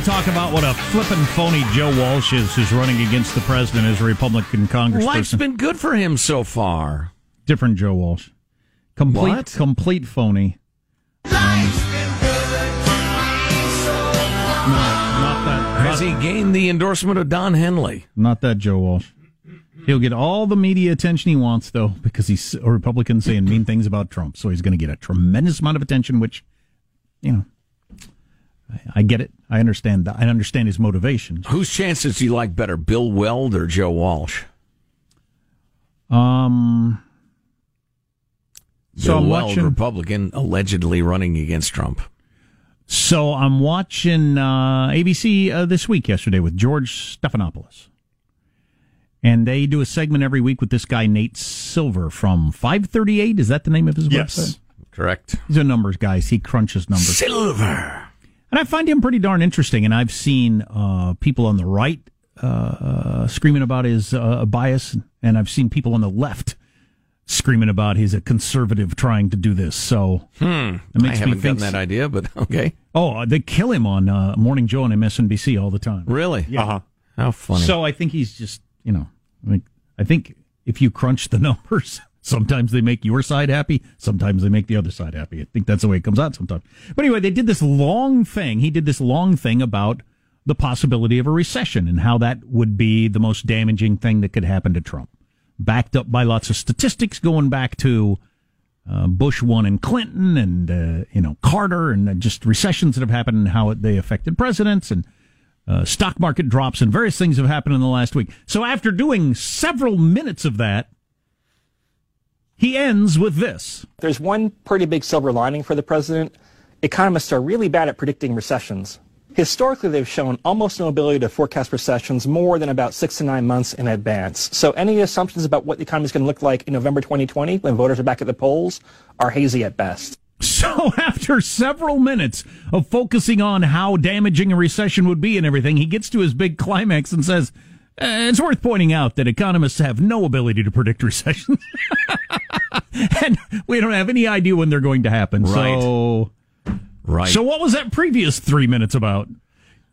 To talk about what a flippin' phony Joe Walsh is, who's running against the president as a Republican congressperson. Life's been good for him so far. Different Joe Walsh. Complete, What? complete phony. Um, no, not that. Has he gained the endorsement of Don Henley? Not that Joe Walsh. He'll get all the media attention he wants, though, because he's a Republican saying mean things about Trump. So he's going to get a tremendous amount of attention, which, you know, I, I get it. I understand that. I understand his motivations. Whose chances do you like better, Bill Weld or Joe Walsh? Um, so Bill I'm Weld, watching. Republican, allegedly running against Trump. So I'm watching uh, ABC uh, this week yesterday with George Stephanopoulos. And they do a segment every week with this guy, Nate Silver from 538. Is that the name of his Yes. website? Correct. He's a numbers guy. He crunches numbers. Silver. And I find him pretty darn interesting. And I've seen uh, people on the right uh, uh, screaming about his uh, bias, and I've seen people on the left screaming about he's a conservative trying to do this. So Hmm. it I makes me haven't gotten think. that idea, but okay. Oh, they kill him on uh, Morning Joe and MSNBC all the time. Really? Yeah. Uh-huh. How funny. So I think he's just, you know, I, mean, I think if you crunch the numbers, sometimes they make your side happy, sometimes they make the other side happy. I think that's the way it comes out sometimes. But anyway, they did this long thing. He did this long thing about the possibility of a recession and how that would be the most damaging thing that could happen to Trump. Backed up by lots of statistics going back to uh, Bush one and Clinton and uh, you know Carter and just recessions that have happened and how they affected presidents and uh, stock market drops and various things have happened in the last week. So after doing several minutes of that, he ends with this. There's one pretty big silver lining for the president. Economists are really bad at predicting recessions. Historically, they've shown almost no ability to forecast recessions more than about six to nine months in advance. So any assumptions about what the economy is going to look like in November 2020 when voters are back at the polls are hazy at best. So after several minutes of focusing on how damaging a recession would be and everything, he gets to his big climax and says, uh, it's worth pointing out that economists have no ability to predict recessions. and we don't have any idea when they're going to happen. Right. So, Right. so what was that previous three minutes about?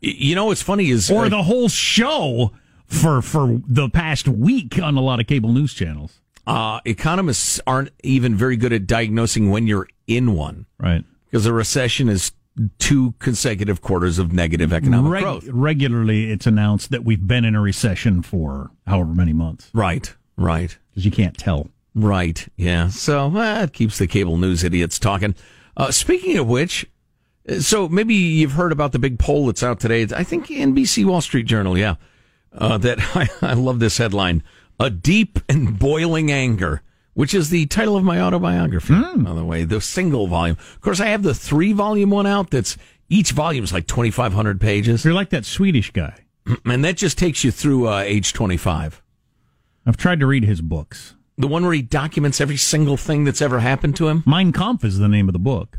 You know what's funny is Or uh, the whole show for, for the past week on a lot of cable news channels? uh, economists aren't even very good at diagnosing when you're in one Right. because a recession is two consecutive quarters of negative economic Reg- growth. regularly, it's announced that we've been in a recession for however many months Right. Right. because you can't tell. Right. Yeah. So uh, it keeps the cable news idiots talking. Uh, speaking of which, uh, so maybe you've heard about the big poll that's out today. I think NBC Wall Street Journal. Yeah. Uh, that I, I love this headline: "A deep and boiling anger." Which is the title of my autobiography, by the way, the single volume. Of course, I have the three volume one out. That's each volume is like twenty five hundred pages, You're like that Swedish guy. and that just takes you through uh, age twenty five. I've tried to read his books. The one where he documents every single thing that's ever happened to him. Mein Kampf is the name of the book.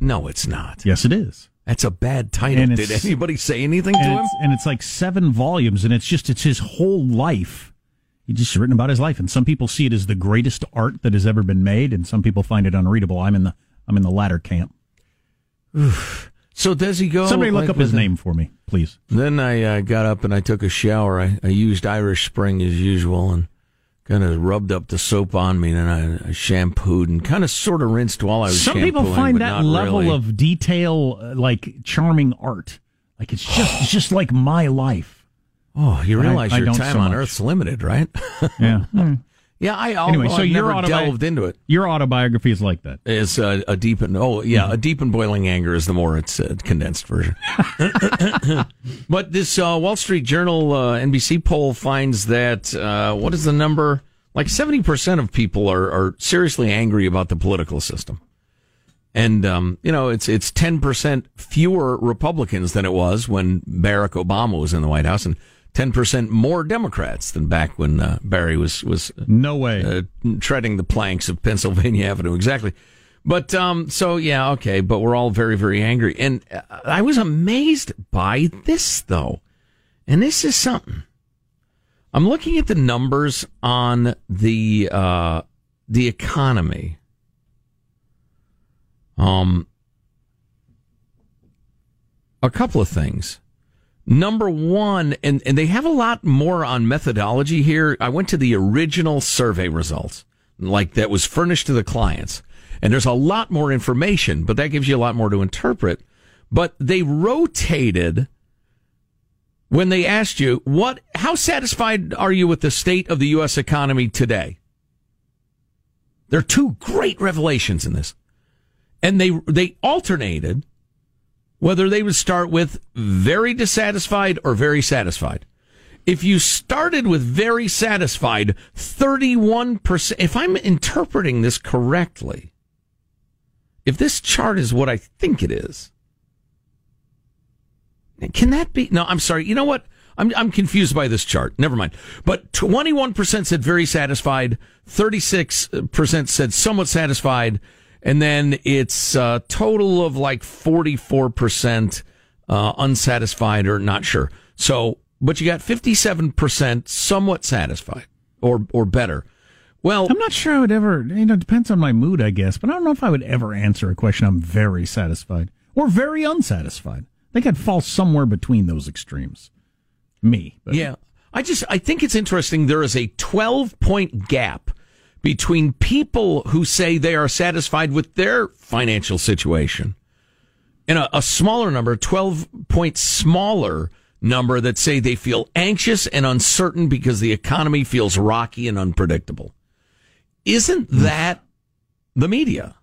No, it's not. Yes, it is. That's a bad title. Did anybody say anything to him? and it's like seven volumes, and it's just it's his whole life. He's just written about his life, and some people see it as the greatest art that has ever been made, and some people find it unreadable. I'm in the I'm in the latter camp. So does he go? Somebody look like, up his name for me, please. Then I uh, got up and I took a shower. I, I used Irish Spring as usual and kind of rubbed up the soap on me, and I, I shampooed and kind of sort of rinsed while I was. Shampooing. Some people find that level really. of detail uh, like charming art. Like it's just it's just like my life. Oh, you realize I your don't time so on. Earth's limited, right? Yeah. Yeah, I. anyway, so I've your never autobi- delved into it. Your autobiography is like that. Is uh, a deep and oh yeah, a deep and boiling anger is the more it's uh, condensed version. but this uh, Wall Street Journal uh, NBC poll finds that uh, what is the number? Like seventy percent of people are are seriously angry about the political system, and um, you know it's it's ten percent fewer Republicans than it was when Barack Obama was in the White House, and ten percent more Democrats than back when uh, Barry was was No way. uh, treading the planks of Pennsylvania Avenue. Exactly. But um, so yeah, okay. But we're all very, very angry, and uh, I was amazed by this though, and this is something. I'm looking at the numbers on the uh, the economy. Um, a couple of things. Number one, and, and they have a lot more on methodology here. I went to the original survey results, like that was furnished to the clients. And there's a lot more information, but that gives you a lot more to interpret. But they rotated when they asked you, what, how satisfied are you with the state of the U.S. economy today? There are two great revelations in this. And they, they alternated whether they would start with very dissatisfied or very satisfied. If you started with very satisfied, 31%, if I'm interpreting this correctly, if this chart is what I think it is, can that be? No, I'm sorry. You know what? I'm, I'm confused by this chart. Never mind. But 21% said very satisfied, 36% said somewhat satisfied, and then it's a total of like 44% uh, unsatisfied or not sure. So, but you got 57% somewhat satisfied or, or better. Well, I'm not sure I would ever, you know, it depends on my mood, I guess, but I don't know if I would ever answer a question I'm very satisfied or very unsatisfied. I think I'd fall somewhere between those extremes. Me. But Yeah. I just I think it's interesting there is a 12 point gap between people who say they are satisfied with their financial situation and a, a smaller number, 12 point smaller number that say they feel anxious and uncertain because the economy feels rocky and unpredictable. Isn't hmm. that the media?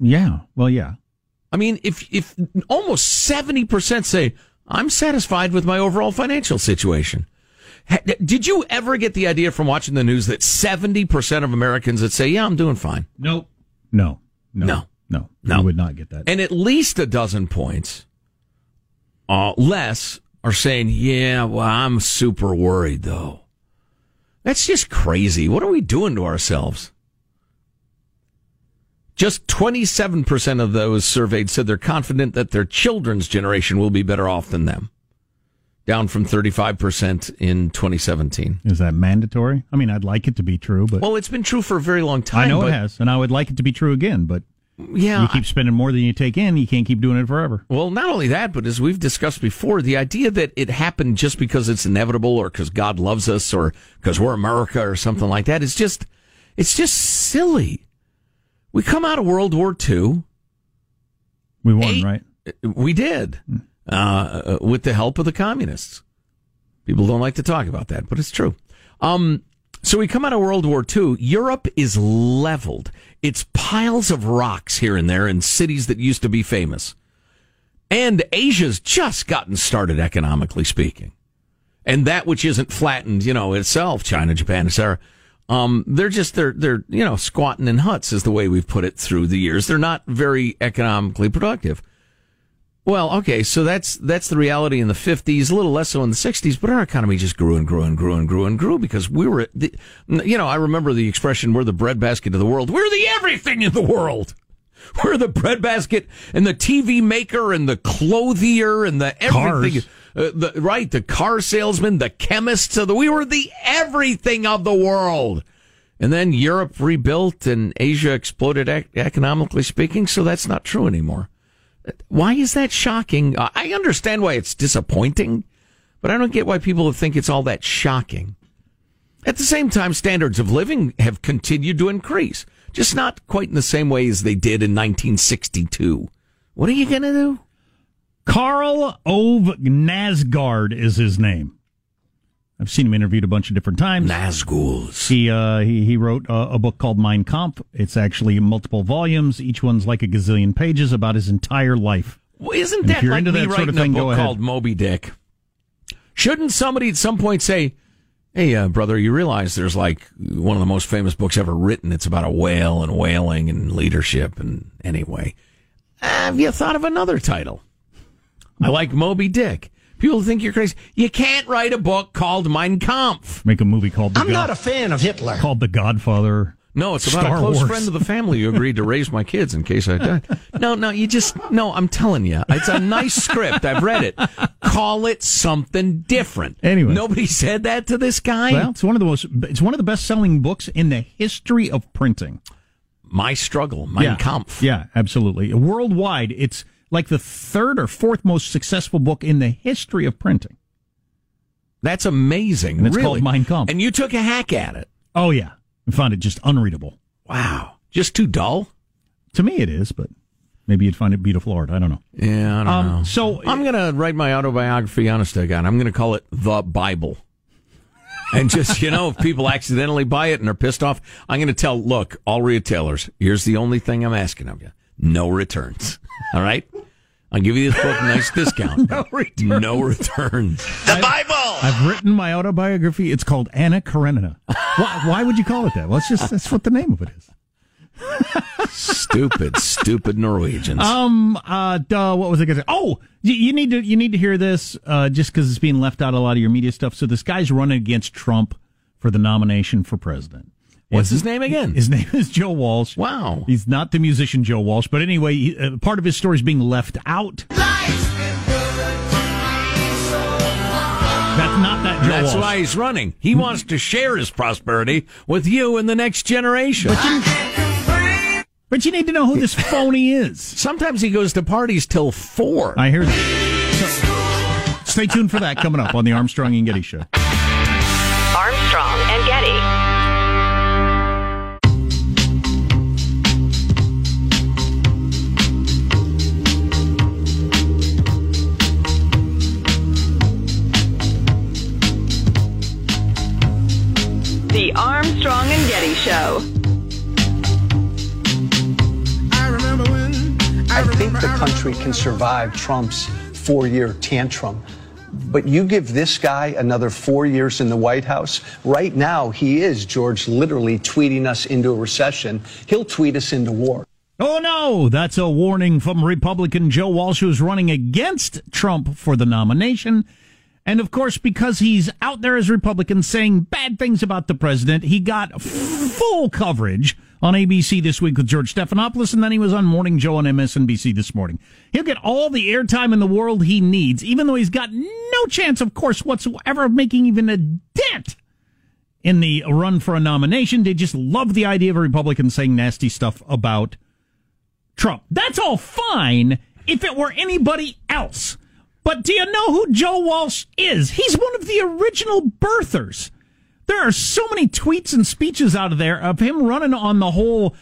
Yeah. Well, yeah. I mean, if if almost seventy percent say I'm satisfied with my overall financial situation, did you ever get the idea from watching the news that seventy percent of Americans that say, "Yeah, I'm doing fine," Nope. No. No. No. No. No. You would not get that. and at least a dozen points uh, less are saying, yeah, well, I'm super worried though. That's just crazy. What are we doing to ourselves? Just 27% of those surveyed said they're confident that their children's generation will be better off than them, down from 35% in 2017. Is that mandatory? I mean, I'd like it to be true, but Well, it's been true for a very long time. I know it has, and I would like it to be true again. But Yeah. you keep spending more than you take in, you can't keep doing it forever. Well, not only that, but as we've discussed before, the idea that it happened just because it's inevitable or because God loves us or because we're America or something like that is just, it's just silly. We come out of World War II. We won, Eight- right? We did, mm. Uh, with the help of the communists. People don't like to talk about that, but it's true. Um, so we come out of World War II. Europe is leveled. It's piles of rocks here and there in cities that used to be famous. And Asia's just gotten started economically speaking. And that which isn't flattened, you know, itself, China, Japan, etc. Um, they're just they're they're you know squatting in huts is the way we've put it through the years. They're not very economically productive. Well, okay, so that's that's the reality in the fifties, a little less so in the sixties, but our economy just grew and grew and grew and grew and grew because we were, the, you know, I remember the expression "we're the breadbasket of the world." We're the everything in the world. We're the breadbasket and the TV maker and the clothier and the everything. Uh, the, right, the car salesman, the chemist. Of the, we were the everything of the world. And then Europe rebuilt and Asia exploded ec- economically speaking. So that's not true anymore. Why is that shocking? Uh, I understand why it's disappointing, but I don't get why people think it's all that shocking. At the same time, standards of living have continued to increase, just not quite in the same way as they did in 1962. What are you going to do? Karl Ove Knausgaard is his name. I've seen him interviewed a bunch of different times. Nazguls. He uh, he he wrote uh, a book called Mein Kampf. It's actually multiple volumes. Each one's like a gazillion pages about his entire life. Well, isn't And that you're like into me that sort writing of thing, a book called Moby Dick? Shouldn't somebody at some point say, "Hey, uh, brother, you realize there's like one of the most famous books ever written. It's about a whale and whaling and leadership." And anyway, have you thought of another title? I like Moby Dick. People think you're crazy. You can't write a book called Mein Kampf. Make a movie called The I'm God- not a fan of Hitler. called The Godfather. No, it's about Star a close Wars. friend of the family who agreed to raise my kids in case I died. No, no, you just no. I'm telling you, it's a nice script. I've read it. Call it something different. Anyway. nobody said that to this guy. Well, it's one of the most. It's one of the best selling books in the history of printing. my struggle, Mein yeah. Kampf. Yeah, absolutely. Worldwide, it's like the third or fourth most successful book in the history of printing. That's amazing. And it's really. called Mein Kampf. And you took a hack at it. Oh yeah, I found it just unreadable. Wow, just too dull. To me, it is, but maybe you'd find it beautiful art. I don't know. Yeah, I don't Um, know. so- I'm gonna write my autobiography honest to God. I'm gonna call it the Bible. And just, you know, if people accidentally buy it and are pissed off, I'm going to tell, look, all retailers, here's the only thing I'm asking of you. No returns. All right? I'll give you this book a nice discount. no returns. No returns. The Bible. I've written my autobiography. It's called Anna Karenina. why, why would you call it that? Well, it's just that's what the name of it is. stupid, stupid Norwegians. Um. Uh. Duh. What was I going to say? Oh, you, you need to you need to hear this. Uh. Just because it's being left out a lot of your media stuff. So this guy's running against Trump for the nomination for president. What's his name again? His name is Joe Walsh. Wow. He's not the musician Joe Walsh, but anyway, he, uh, part of his story is being left out. That's not that Joe That's Walsh. why he's running. He wants to share his prosperity with you and the next generation. But you need to know who this phony is. Sometimes he goes to parties till four. I hear that. So, stay tuned for that coming up on the Armstrong and Getty Show. Armstrong and Getty Show. I think the country can survive Trump's four year tantrum. But you give this guy another four years in the White House. Right now, he is, George, literally tweeting us into a recession. He'll tweet us into war. Oh no, that's a warning from Republican Joe Walsh, who's running against Trump for the nomination. And of course, because he's out there as Republican saying bad things about the president, he got full coverage on ABC this week with George Stephanopoulos, and then he was on Morning Joe on MSNBC this morning. He'll get all the airtime in the world he needs, even though he's got no chance, of course, whatsoever of making even a dent in the run for a nomination. They just love the idea of a Republican saying nasty stuff about Trump. That's all fine if it were anybody else. But do you know who Joe Walsh is? He's one of the original birthers. There are so many tweets and speeches out of there of him running on the whole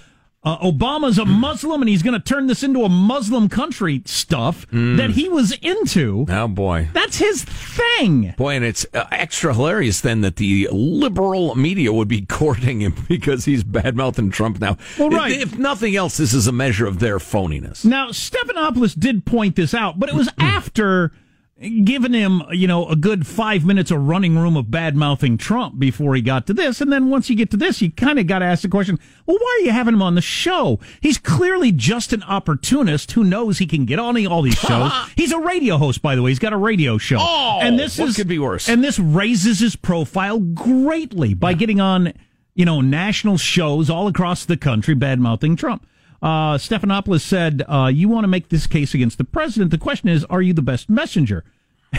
uh, Obama's a Muslim and he's going to turn this into a Muslim country stuff that he was into. Oh boy. That's his thing. Boy, and it's uh, extra hilarious then that the liberal media would be courting him because he's bad mouthing Trump now. Well, right. If, if nothing else, this is a measure of their phoniness. Now, Stephanopoulos did point this out, but it was after giving him, you know, a good five minutes of running room of bad mouthing Trump before he got to this. And then once you get to this, you kind of got to ask the question, well, why are you having him on the show? He's clearly just an opportunist who knows he can get on all these shows. He's a radio host, by the way. He's got a radio show. Oh, and this is, could be worse? And this raises his profile greatly by getting on, you know, national shows all across the country, bad mouthing Trump. Uh, Stephanopoulos said, uh, You want to make this case against the president. The question is, are you the best messenger?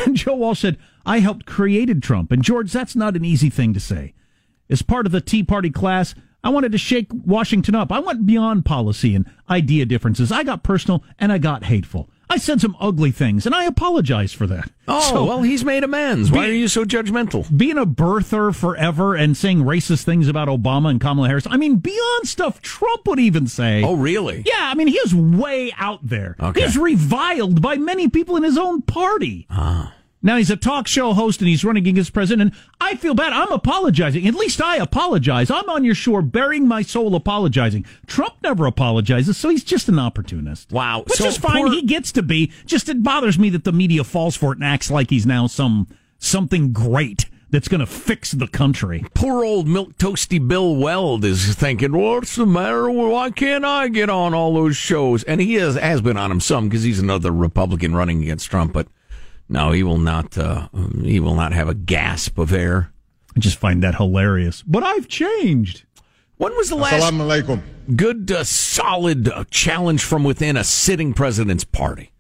And Joe Walsh said, I helped created Trump. And George, that's not an easy thing to say. As part of the Tea Party class, I wanted to shake Washington up. I went beyond policy and idea differences. I got personal and I got hateful. I said some ugly things, and I apologize for that. Oh, So- well, he's made amends. Why Be- are you so judgmental? being a birther forever and saying racist things about Obama and Kamala Harris. I mean, beyond stuff Trump would even say. Oh, really? Yeah, I mean, he is way out there. Okay. He's reviled by many people in his own party. Ah. Now he's a talk show host and he's running against president. And I feel bad. I'm apologizing. At least I apologize. I'm on your shore, bearing my soul, apologizing. Trump never apologizes, so he's just an opportunist. Wow. which So is fine. poor- he gets to be. Just it bothers me that the media falls for it and acts like he's now some something great that's going to fix the country. Poor old milk toasty Bill Weld is thinking, "What's the matter? Why can't I get on all those shows?" And he has has been on them some because he's another Republican running against Trump. But no, he will not. Uh, he will not have a gasp of air. I just find that hilarious. But I've changed. When was the last good, uh, solid uh, challenge from within a sitting president's party?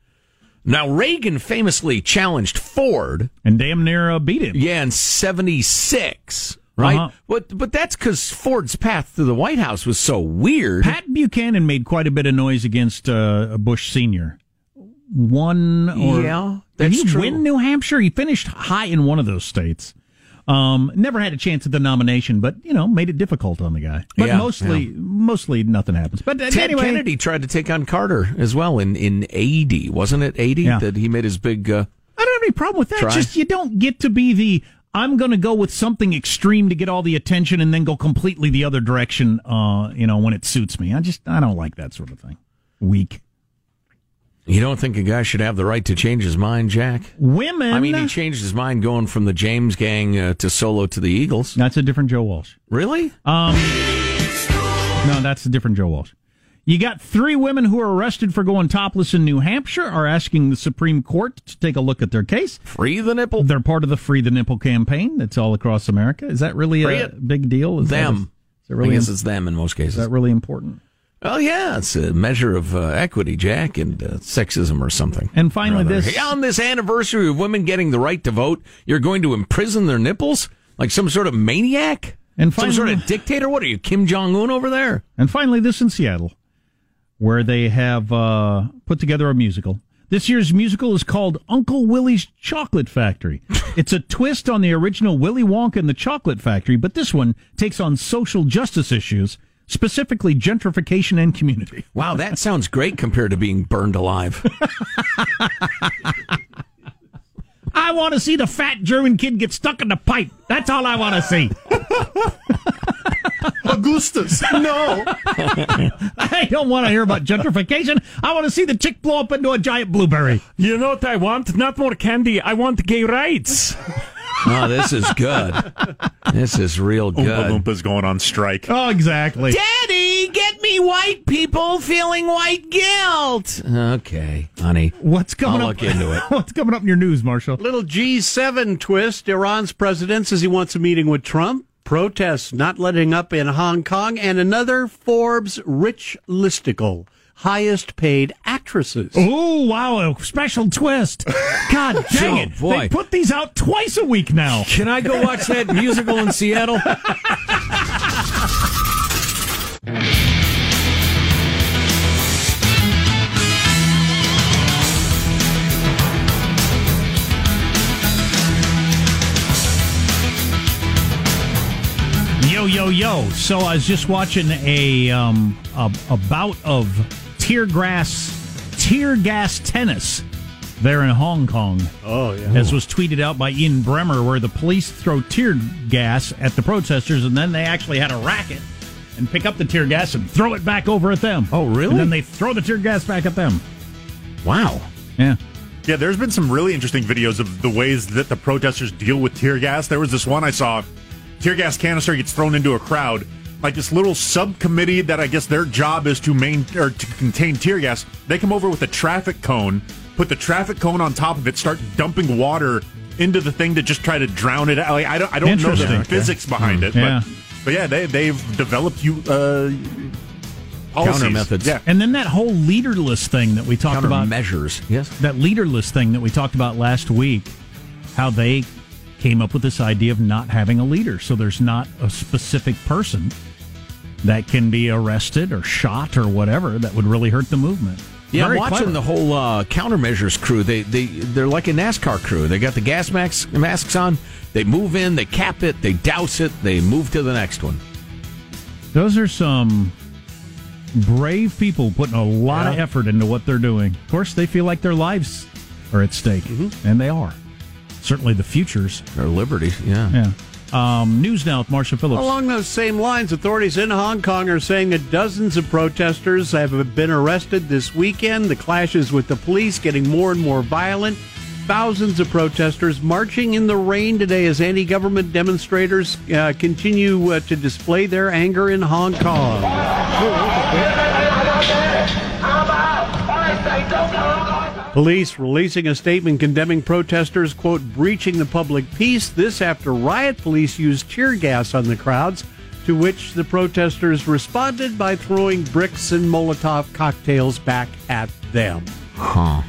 Now Reagan famously challenged Ford. And damn near uh, beat him. Yeah, in '76, right? Uh-huh. But but that's because Ford's path to the White House was so weird. Pat Buchanan made quite a bit of noise against uh, Bush Senior. One or Yeah, did that's he true. win New Hampshire? He finished high in one of those states. Um, never had a chance at the nomination, but you know, made it difficult on the guy. But Yeah, mostly, mostly nothing happens. But uh, Ted anyway, Kennedy tried to take on Carter as well in in '80, wasn't it? '80 Yeah. that he made his big. Uh, I don't have any problem with that. Try. Just you don't get to be the I'm going to go with something extreme to get all the attention and then go completely the other direction. Uh, you know, when it suits me. I just I don't like that sort of thing. Weak you don't think a guy should have the right to change his mind, Jack? women. I mean, he changed his mind going from the James Gang uh, to solo to the Eagles. that's a different Joe Walsh. Really? Um, no, that's a different Joe Walsh. You got three women who are arrested for going topless in New Hampshire are asking the Supreme Court to take a look at their case. Free the nipple. They're part of the Free the Nipple campaign that's all across America. Is that really Free a it. big deal? Is that- them. is it really, I guess is it's them in most cases. Is that really important? Oh yeah, it's a measure of uh, equity, Jack, and uh, sexism or something. And finally, this- Hey, on this anniversary of women getting the right to vote, you're going to imprison their nipples like some sort of maniac, And some sort of dictator. What are you, Kim Jong Un over there? And finally, this in Seattle, where they have uh, put together a musical. This year's musical is called Uncle Willie's Chocolate Factory. It's a twist on the original Willy Wonka and the Chocolate Factory, but this one takes on social justice issues, specifically gentrification and community. Wow, that sounds great compared to being burned alive. I want to see the fat German kid get stuck in the pipe. That's all I want to see. Augustus, no. I don't want to hear about gentrification. I want to see the chick blow up into a giant blueberry. You know what I want? Not more candy. I want gay rights. Oh, this is good. This is real good. Oompa good. Loompas going on strike. Oh, exactly. Daddy, get me white people feeling white guilt. Okay, honey. What's coming I'll up? look into it. What's coming up in your news, Marshall? Little G7 twist. Iran's president says he wants a meeting with Trump. Protests not letting up in Hong Kong. And another Forbes rich listicle. Highest paid actresses. Oh wow, a special twist! God dang Oh, it! boy. They put these out twice a week now. Can I go watch that musical in Seattle? Yo yo yo! So I was just watching a um a, a bout of tear gas tear gas tennis there in Hong Kong. Oh, yeah. As was tweeted out by Ian Bremmer, where the police throw tear gas at the protesters, and then they actually had a racket and pick up the tear gas and throw it back over at them. Oh, really? And then they throw the tear gas back at them. Wow. Yeah. Yeah, there's been some really interesting videos of the ways that the protesters deal with tear gas. There was this one I saw tear gas canister gets thrown into a crowd. Like this little subcommittee that I guess their job is to main or to contain tear gas. They come over with a traffic cone, put the traffic cone on top of it, start dumping water into the thing to just try to drown it out. Like, I don't, I don't know the Interesting. physics behind it, Yeah. but but yeah, they they've developed you uh, policies. Counter methods. Yeah, And then that whole leaderless thing that we talked Counter about. measures. Yes. that leaderless thing that we talked about last week, how they came up with this idea of not having a leader. So there's not a specific person that can be arrested or shot or whatever that would really hurt the movement. Yeah, Very I'm watching clever. the whole uh, countermeasures crew. They they they're like a NASCAR crew. They got the gas masks masks on. They move in, they cap it, they douse it, they move to the next one. Those are some brave people putting a lot of effort into what they're doing. Of course, they feel like their lives are at stake, Mm-hmm. and they are. Certainly the futures. Their liberties. Yeah. Yeah. Um, news now with Marsha Phillips. Along those same lines, authorities in Hong Kong are saying that dozens of protesters have been arrested this weekend. The clashes with the police getting more and more violent. Thousands of protesters marching in the rain today as anti government demonstrators uh, continue uh, to display their anger in Hong Kong. Police releasing a statement condemning protesters, quote, breaching the public peace. This after riot police used tear gas on the crowds, to which the protesters responded by throwing bricks and Molotov cocktails back at them. Huh.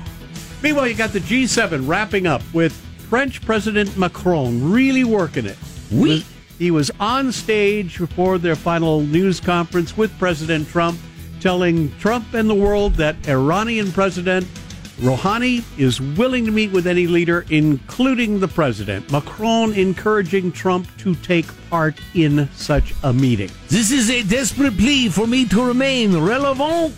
Meanwhile, you got the G7 wrapping up with French President Macron really working it. Oui. He was on stage before their final news conference with President Trump, telling Trump and the world that Iranian President Rouhani is willing to meet with any leader, including the president. Macron encouraging Trump to take part in such a meeting. This is a desperate plea for me to remain relevant.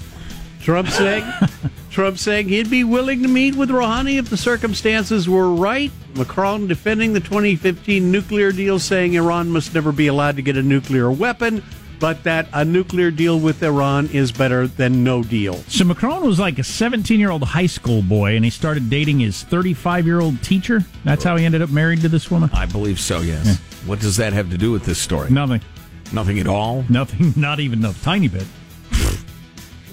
Trump saying Trump saying he'd be willing to meet with Rouhani if the circumstances were right. Macron defending the 2015 nuclear deal, saying Iran must never be allowed to get a nuclear weapon, but that a nuclear deal with Iran is better than no deal. So Macron was like a 17 year old high school boy, and he started dating his 35 year old teacher. That's how he ended up married to this woman. I believe so. Yes. What does that have to do with this story? Nothing. Nothing at all. Nothing. Not even a tiny bit.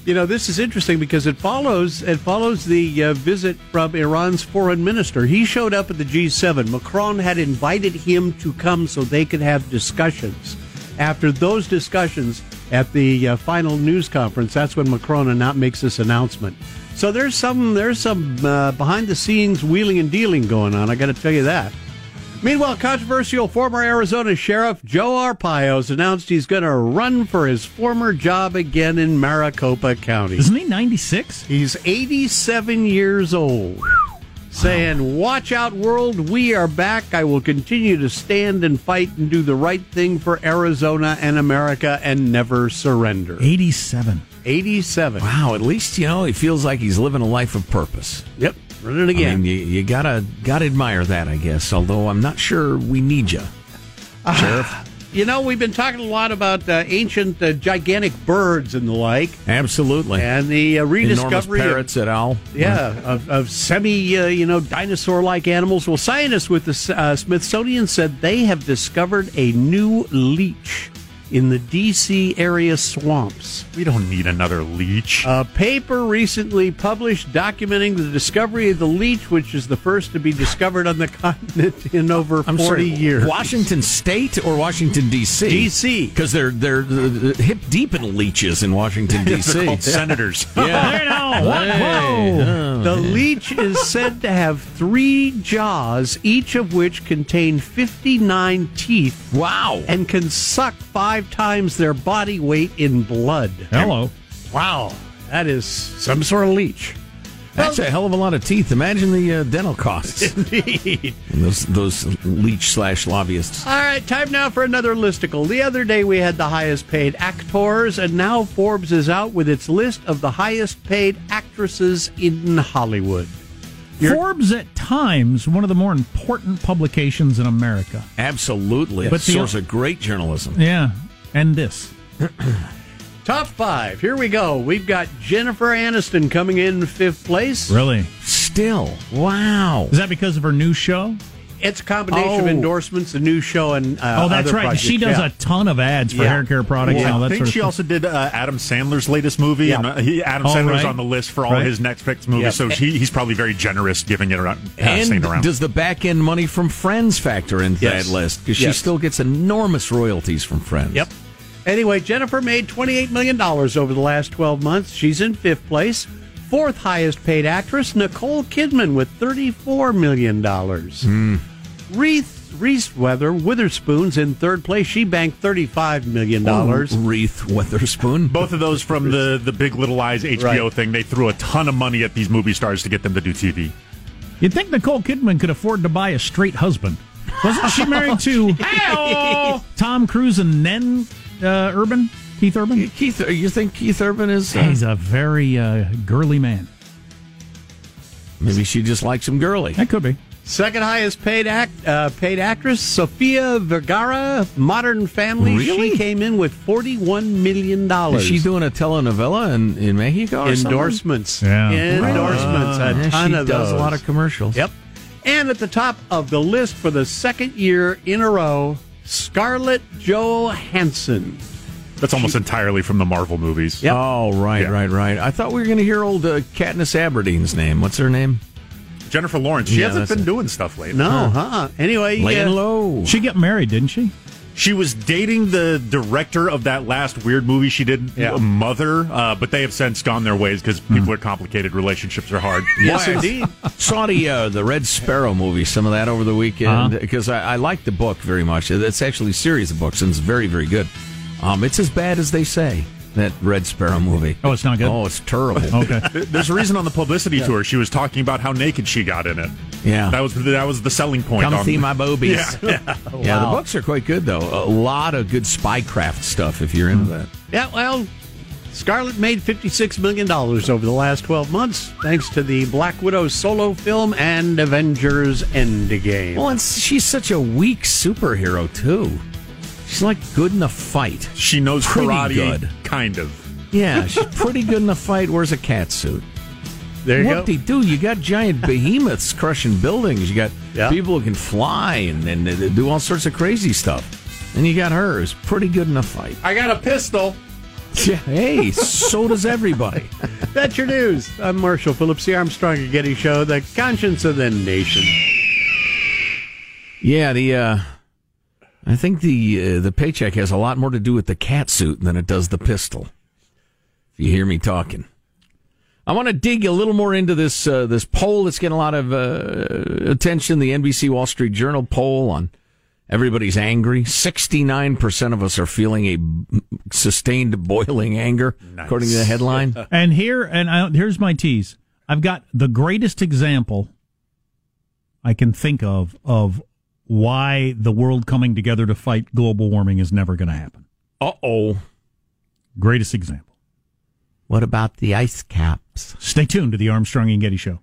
You know, this is interesting because it follows it follows the uh, visit from Iran's foreign minister. He showed up at the G7. Macron had invited him to come so they could have discussions. After those discussions at the uh, final news conference, that's when Macron not makes this announcement. So there's some there's some uh, behind the scenes wheeling and dealing going on. I got to tell you that. Meanwhile, controversial former Arizona Sheriff Joe Arpaio has announced he's going to run for his former job again in Maricopa County. Isn't he 96? He's 87 years old. Saying, Watch out, world, we are back. I will continue to stand and fight and do the right thing for Arizona and America and never surrender. 87. 87. Wow. At least you know he feels like he's living a life of purpose. Yep. Run it again. I mean, you, you gotta gotta admire that, I guess. Although I'm not sure we need you, ah. Sheriff. You know, we've been talking a lot about uh, ancient, uh, gigantic birds and the like, Absolutely. and the uh, Enormous rediscovery of parrots et al. Yeah, of, of semi, uh, you know, dinosaur-like animals. Well, scientists with the uh, Smithsonian said they have discovered a new leech in the D.C. area swamps. We don't need another leech. A paper recently published documenting the discovery of the leech, which is the first to be discovered on the continent in over 40 I'm sorry, years. Washington State or Washington D.C. D.C. because they're they're uh, hip deep in leeches in Washington They're D.C. called senators. Yeah. Whoa. The leech is said to have three jaws, each of which contain 59 teeth. Wow. And can suck five times their body weight in blood. Hello. Wow. That is some sort of leech. That's a hell of a lot of teeth. Imagine the uh, dental costs. Indeed. those those leech slash lobbyists. All right, time now for another listicle. The other day we had the highest paid actors, and now Forbes is out with its list of the highest paid actresses in Hollywood. Forbes at times one of the more important publications in America. Absolutely. But But the- source of great journalism. Yeah, and this. Top five. Here we go. We've got Jennifer Aniston coming in fifth place. Really? Still. Wow. Is that because of her new show? It's a combination of Oh. endorsements, a new show, and uh, oh, that's other right. projects. She does Yeah. a ton of ads for Yeah. hair care products Well, and all I think sort of she stuff. also did uh, Adam Sandler's latest movie, Yeah. and uh, he, Adam Oh, Sandler's right. on the list for all Right. his Netflix movies. Yeah. So he, he's probably very generous giving it around, And around. does the back end money from Friends factor into Yes. that list? Because she still gets enormous royalties from Friends. Yep. Anyway, Jennifer made $28 million over the last 12 months. She's in fifth place. Fourth highest paid actress, Nicole Kidman, with $34 million. Hmm. Reese, Reese Weather, Witherspoon's in third place. She banked $35 million. Oh, Wreath Witherspoon. Both of those from the, the Big Little Lies HBO Right. thing, they threw a ton of money at these movie stars to get them to do TV. You'd think Nicole Kidman could afford to buy a straight husband. Wasn't she married to Tom Cruise and Nen uh, Urban? Keith Urban? Keith, you think Keith Urban is? uh, He's a very uh, girly man. maybe she just likes him girly. That could be. Second highest paid act, uh, paid actress, Sofia Vergara, Modern Family. Really? She came in with $41 million. She's doing a telenovela in, in Mexico? Or something? endorsements. Yeah. Endorsements. Uh, a yeah, ton she of does those. a lot of commercials. Yep. And at the top of the list for the second year in a row, Scarlett Johansson. That's almost entirely from the Marvel movies. Yep. Oh, right, Yeah. right, right. I thought we were going to hear old uh, Katniss Everdeen's name. What's her name? Jennifer Lawrence, she Yeah, hasn't been it. doing stuff lately. No, huh? Anyway, Laying yeah. low. She got married, didn't she? She was dating the director of that last weird movie she did, Yeah. Mother, uh, but they have since gone their ways because people are complicated. Relationships are hard. Yes, Why? indeed. Saw the uh, the Red Sparrow movie, some of that over the weekend Uh-huh. because I, I like the book very much. It's actually a series of books and it's very very good. Um, it's as bad as they say. That Red Sparrow movie. Oh, it's not good? Oh, it's terrible. Okay. There's a reason on the publicity tour she was talking about how naked she got in it. Yeah. that was that was the selling point. Come on, see my boobies. Yeah. Yeah, the books are quite good though. A lot of good spycraft stuff if you're into that. Yeah, well, Scarlett made $56 million over the last 12 months thanks to the Black Widow solo film and Avengers Endgame. Well, and she's such a weak superhero too. She's like good in a fight. She knows Pretty karate, good. kind of. Yeah, she's pretty good in a fight. Wears a cat suit. there you What go. they do? You got giant behemoths crushing buildings. You got Yeah. people who can fly and, and they do all sorts of crazy stuff. And you got her who's pretty good in a fight. I got a pistol. Yeah, hey, so does everybody. That's your news. I'm Marshall Phillips, the Armstrong and Getty Show, the conscience of the nation. Yeah, the uh, I think the uh, the paycheck has a lot more to do with the cat suit than it does the pistol. If you hear me talking, I want to dig a little more into this uh, this poll that's getting a lot of uh, attention. The NBC Wall Street Journal poll on everybody's angry. Sixty nine percent of us are feeling a sustained boiling anger, according to the headline. And here, and I, here's my tease. I've got the greatest example I can think of of why the world coming together to fight global warming is never going to happen. Uh oh. Greatest example. What about the ice caps? Stay tuned to the Armstrong and Getty Show.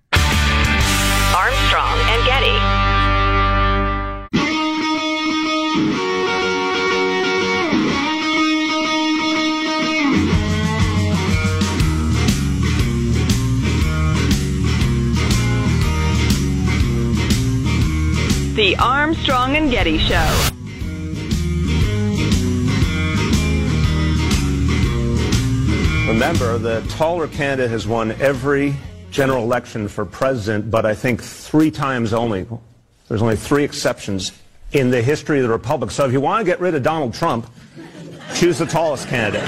The Armstrong and Getty Show. Remember, the taller candidate has won every general election for president, but I think three times only. There's only three exceptions in the history of the Republic. So if you want to get rid of Donald Trump, choose the tallest candidate.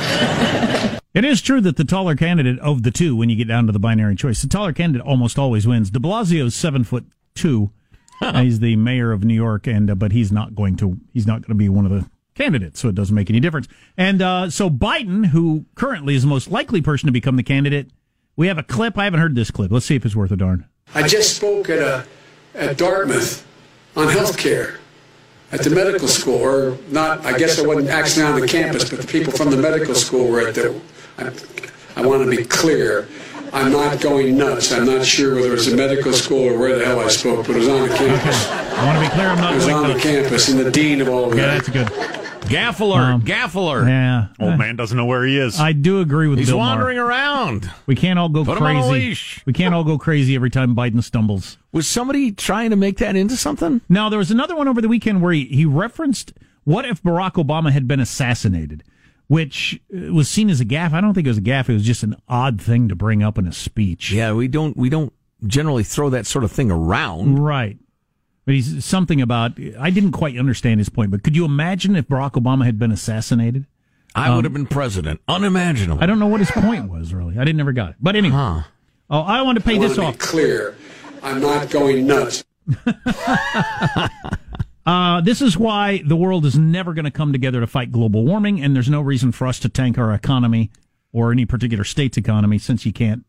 It is true that the taller candidate of the two, when you get down to the binary choice, the taller candidate almost always wins. De Blasio's seven foot two. He's the mayor of New York, and uh, but he's not going to he's not going to be one of the candidates, so it doesn't make any difference. And uh, so Biden, who currently is the most likely person to become the candidate, we have a clip. I haven't heard this clip. Let's see if it's worth a darn. I just spoke at a at Dartmouth on health care at the medical school, or not. I guess I wasn't actually on the campus, but the people from the medical school were at the. I, I want to be clear. I'm not going nuts. I'm not sure whether it was a medical school or where the hell I spoke, but it was on the campus. I want to be clear. I'm not It was going on the campus, and the dean of all of Yeah, that. that's good. Gaffe alert! Um, gaffe alert! Yeah, Old man doesn't know where he is. I do agree with He's Bill Maher. wandering around. We can't all go Put him on crazy. a leash. We can't all go crazy every time Biden stumbles. Was somebody trying to make that into something? Now, there was another one over the weekend where he, he referenced what if Barack Obama had been assassinated, which uh, was seen as a gaffe. I don't think it was a gaffe. It was just an odd thing to bring up in a speech. Yeah, we don't we don't generally throw that sort of thing around. Right. But he's something about, I didn't quite understand his point, but could you imagine if Barack Obama had been assassinated? I Um, would have been president. Unimaginable. I don't know what his point was, really. I didn't ever got it. But anyway. Huh. Oh, I want to pay I this to off. be clear. I'm not going nuts. Uh, this is why the world is never going to come together to fight global warming, and there's no reason for us to tank our economy or any particular state's economy since you can't,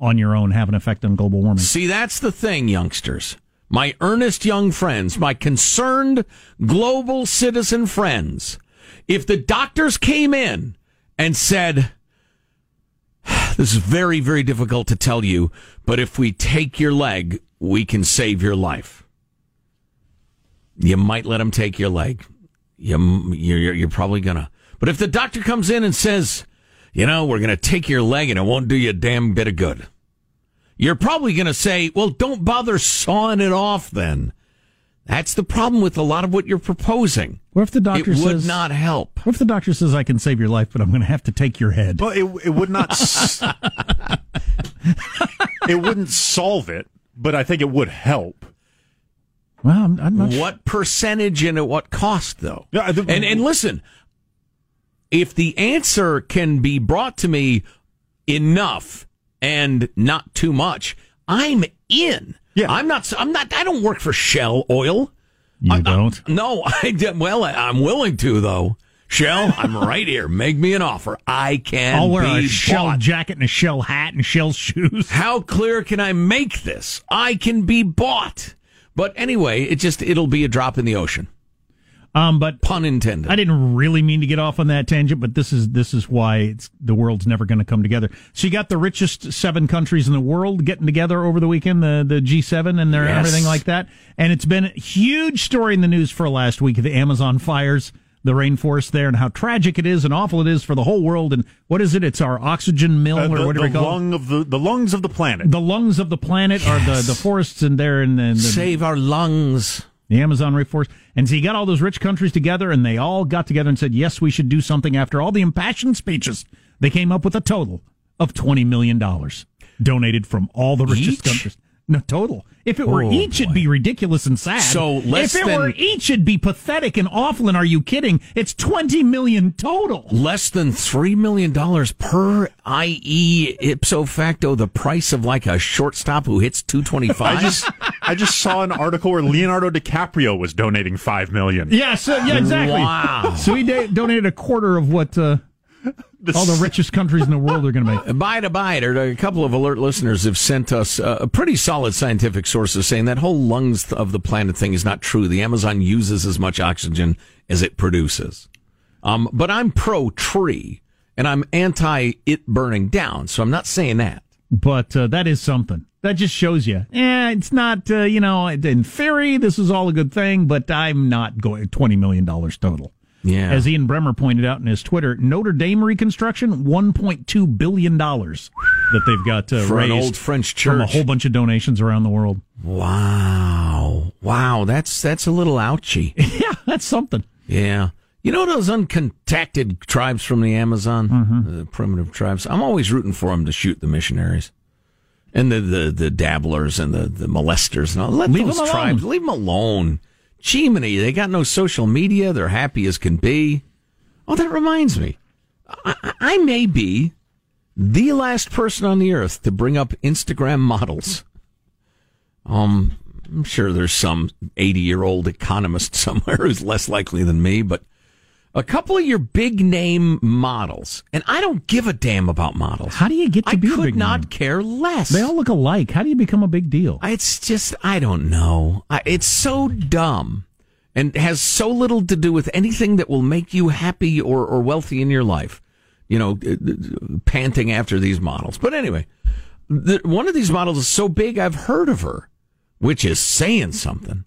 on your own, have an effect on global warming. See, that's the thing, youngsters. My earnest young friends, my concerned global citizen friends. If the doctors came in and said, This is very, very difficult to tell you, but if we take your leg, we can save your life. You might let them take your leg. You, you're, you're probably gonna. But if the doctor comes in and says, you know, we're gonna take your leg and it won't do you a damn bit of good you're probably going to say, well, don't bother sawing it off then. That's the problem with a lot of what you're proposing. What if the doctor it says would not help? What if the doctor says I can save your life, but I'm going to have to take your head? Well, it, it would not. s- it wouldn't solve it, but I think it would help. Well, I'm, I'm not. What percentage and at what cost, though? Yeah, and and listen, if the answer can be brought to me enough and not too much, I'm in. Yeah. I'm not. I'm not. I don't work for Shell Oil. You I- I- don't? no, I did. Well, I- I'm willing to though. Shell, I'm right here. Make me an offer. I can. I'll wear be a shell bought. jacket and a shell hat and shell shoes. How clear can I make this? I can be bought. But anyway, it just it'll be a drop in the ocean. Um, but Pun intended. I didn't really mean to get off on that tangent, but this is this is why it's the world's never going to come together. So you got the richest seven countries in the world getting together over the weekend, the the G7 and their Yes. everything like that, and it's been a huge story in the news for last week. The Amazon fires, the rainforest there, and how tragic it is and awful it is for the whole world. And what is it? It's our oxygen mill, Uh, or the, what do the we call it? lung of the the lungs of the planet. The lungs of the planet are the the forests in there and the, the Save our lungs. the Amazon rainforest. And so you got all those rich countries together, and they all got together and said, yes, we should do something. After all the impassioned speeches, they came up with a total of $20 million donated from all the richest Each? countries. No, total. If it were Oh, each, it'd be ridiculous and sad. So less if it than- were each, it'd be pathetic and awful. And are you kidding? It's 20 million total. Less than three million dollars per, i.e., ipso facto, the price of like a shortstop who hits two twenty five. I just I just saw an article where Leonardo DiCaprio was donating five million. Yeah, so, yeah, exactly. Wow. So he da- donated a quarter of what uh, all the richest countries in the world are going to make. By to by, a couple of alert listeners have sent us uh, pretty solid scientific sources saying that whole lungs of the planet thing is not true. The Amazon uses as much oxygen as it produces. Um, but I'm pro tree and I'm anti it burning down, so I'm not saying that. but uh, that is something. That just shows you. Eh, it's not. Uh, you know, in theory, this is all a good thing, but I'm not going twenty million dollars total. Yeah. As Ian Bremmer pointed out in his Twitter, Notre Dame reconstruction, one point two billion dollars that they've got uh, For an old French from a whole bunch of donations around the world. Wow. Wow, that's that's a little ouchy. yeah, that's something. Yeah. You know those uncontacted tribes from the Amazon, Mm-hmm. the primitive tribes. I'm always rooting for them to shoot the missionaries and the the, the dabblers and the, the molesters and all. Let Leave those tribes leave them alone. Jiminy, they got no social media. They're happy as can be. Oh, that reminds me. I, I- I may be the last person on the earth to bring up Instagram models. Um, I'm sure there's some 80 year old economist somewhere who's less likely than me, but a couple of your big name models, and I don't give a damn about models. How do you get to I be a could not name? care less. They all look alike. How do you become a big deal? It's just, I don't know. I, it's so dumb and has so little to do with anything that will make you happy or, or wealthy in your life. You know, panting after these models. But anyway, the, one of these models is so big, I've heard of her, which is saying something.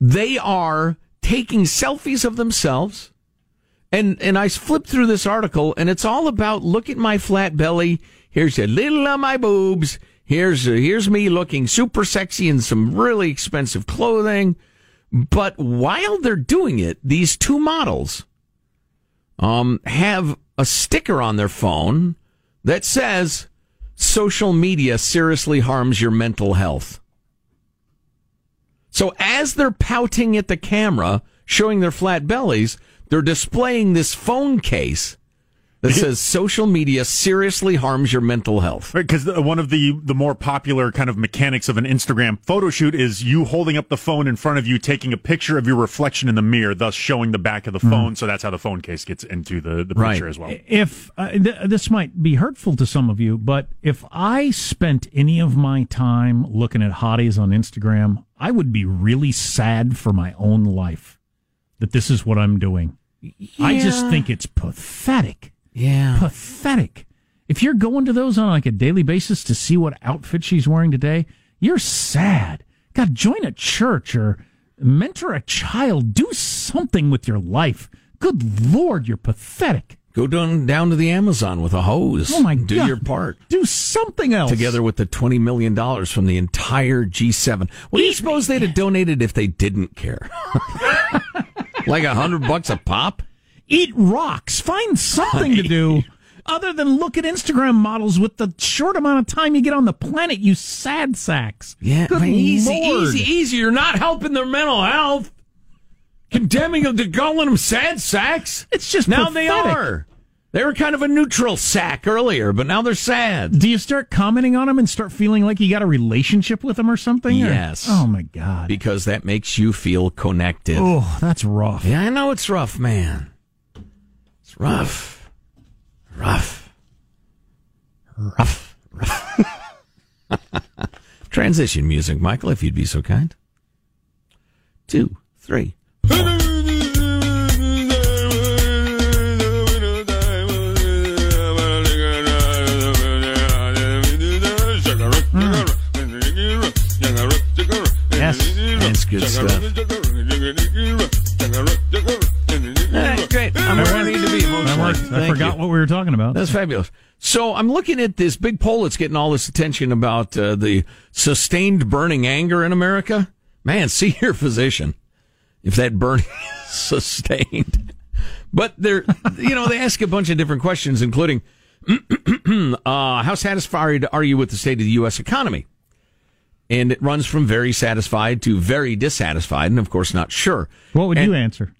They are taking selfies of themselves. And, and I flipped through this article and it's all about look at my flat belly. Here's a little of my boobs. Here's, here's me looking super sexy in some really expensive clothing. But while they're doing it, these two models, um, have a sticker on their phone that says social media seriously harms your mental health. So as they're pouting at the camera, showing their flat bellies, they're displaying this phone case that says social media seriously harms your mental health. Right, because one of the the more popular kind of mechanics of an Instagram photo shoot is you holding up the phone in front of you, taking a picture of your reflection in the mirror, thus showing the back of the phone. So that's how the phone case gets into the, the Right. picture as well. If uh, th- this might be hurtful to some of you, but if I spent any of my time looking at hotties on Instagram, I would be really sad for my own life that this is what I'm doing. I just think it's pathetic. Yeah. Pathetic. If you're going to those on like a daily basis to see what outfit she's wearing today, you're sad. God, join a church or mentor a child. Do something with your life. Good Lord, you're pathetic. Go down down to the Amazon with a hose. Oh my Do God. your part. Do something else. Together with the twenty million dollars from the entire G7. What do you suppose they'd have donated if they didn't care? like a hundred bucks a pop? Eat rocks. Find something to do other than look at Instagram models with the short amount of time you get on the planet, you sad sacks. Yeah, Good easy, Lord. easy, easy. You're not helping their mental health. Condemning them to calling them sad sacks. It's just now they are. They were kind of a neutral sack earlier, but now they're sad. Do you start commenting on them and start feeling like you got a relationship with them or something? or- Yes. Oh my God. Because that makes you feel connected. Oh, that's rough. Yeah, I know it's rough, man. It's rough. Rough. Rough. Rough. Transition music, Michael, if you'd be so kind. Two, three. Fabulous. So I'm looking at this big poll that's getting all this attention about uh, the sustained burning anger in America. Man, see your physician if that burning is sustained. But they're, you know, they ask a bunch of different questions, including uh, how satisfied are you with the state of the U.S. economy? And it runs from very satisfied to very dissatisfied, and of course, not sure. What would And- you answer?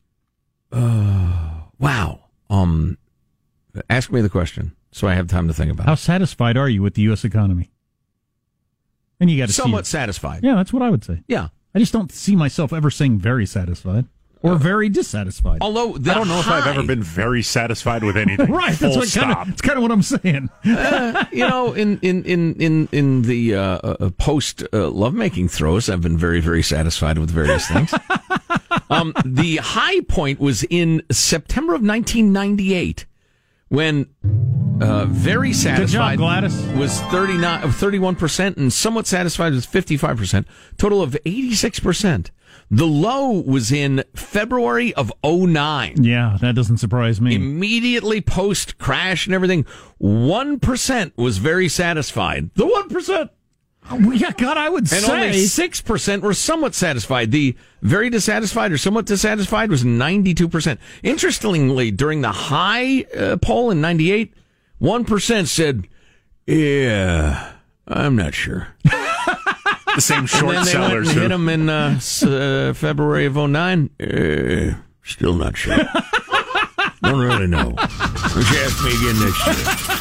Wow. Um, ask me the question so I have time to think about How it. How satisfied are you with the U.S. economy? And you got to Somewhat see satisfied. Yeah, that's what I would say. Yeah. I just don't see myself ever saying very satisfied or very dissatisfied. Although I don't know if I've ever been very satisfied with anything. right. Full That's what kind stop. of, it's kind of what I'm saying. Uh, you know, in in in in in the uh, uh, post uh, lovemaking throes, I've been very very satisfied with various things. um, the high point was in September of 1998 when uh, very satisfied Gladys. was 39 31 percent and somewhat satisfied was 55 percent total of 86 percent the low was in february of 09 yeah, that doesn't surprise me. immediately post crash and everything, 1% was very satisfied. The 1%. Yeah, God, I would and say only six percent were somewhat satisfied. The very dissatisfied or somewhat dissatisfied was ninety-two percent. Interestingly, during the high uh, poll in '98, one percent said, "Yeah, I'm not sure." the same short and then they sellers. Went and hit them in uh, uh, February of 09. Uh, still not sure. Don't really know. Why don't ask me again next year?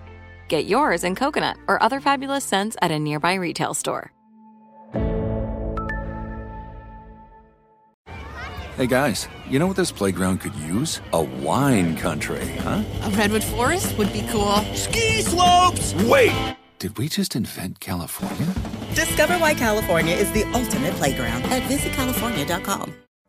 Get yours in coconut or other fabulous scents at a nearby retail store. Hey guys, you know what this playground could use? A wine country, huh? A redwood forest would be cool. Ski slopes! Wait! Did we just invent California? Discover why California is the ultimate playground at visitcalifornia.com.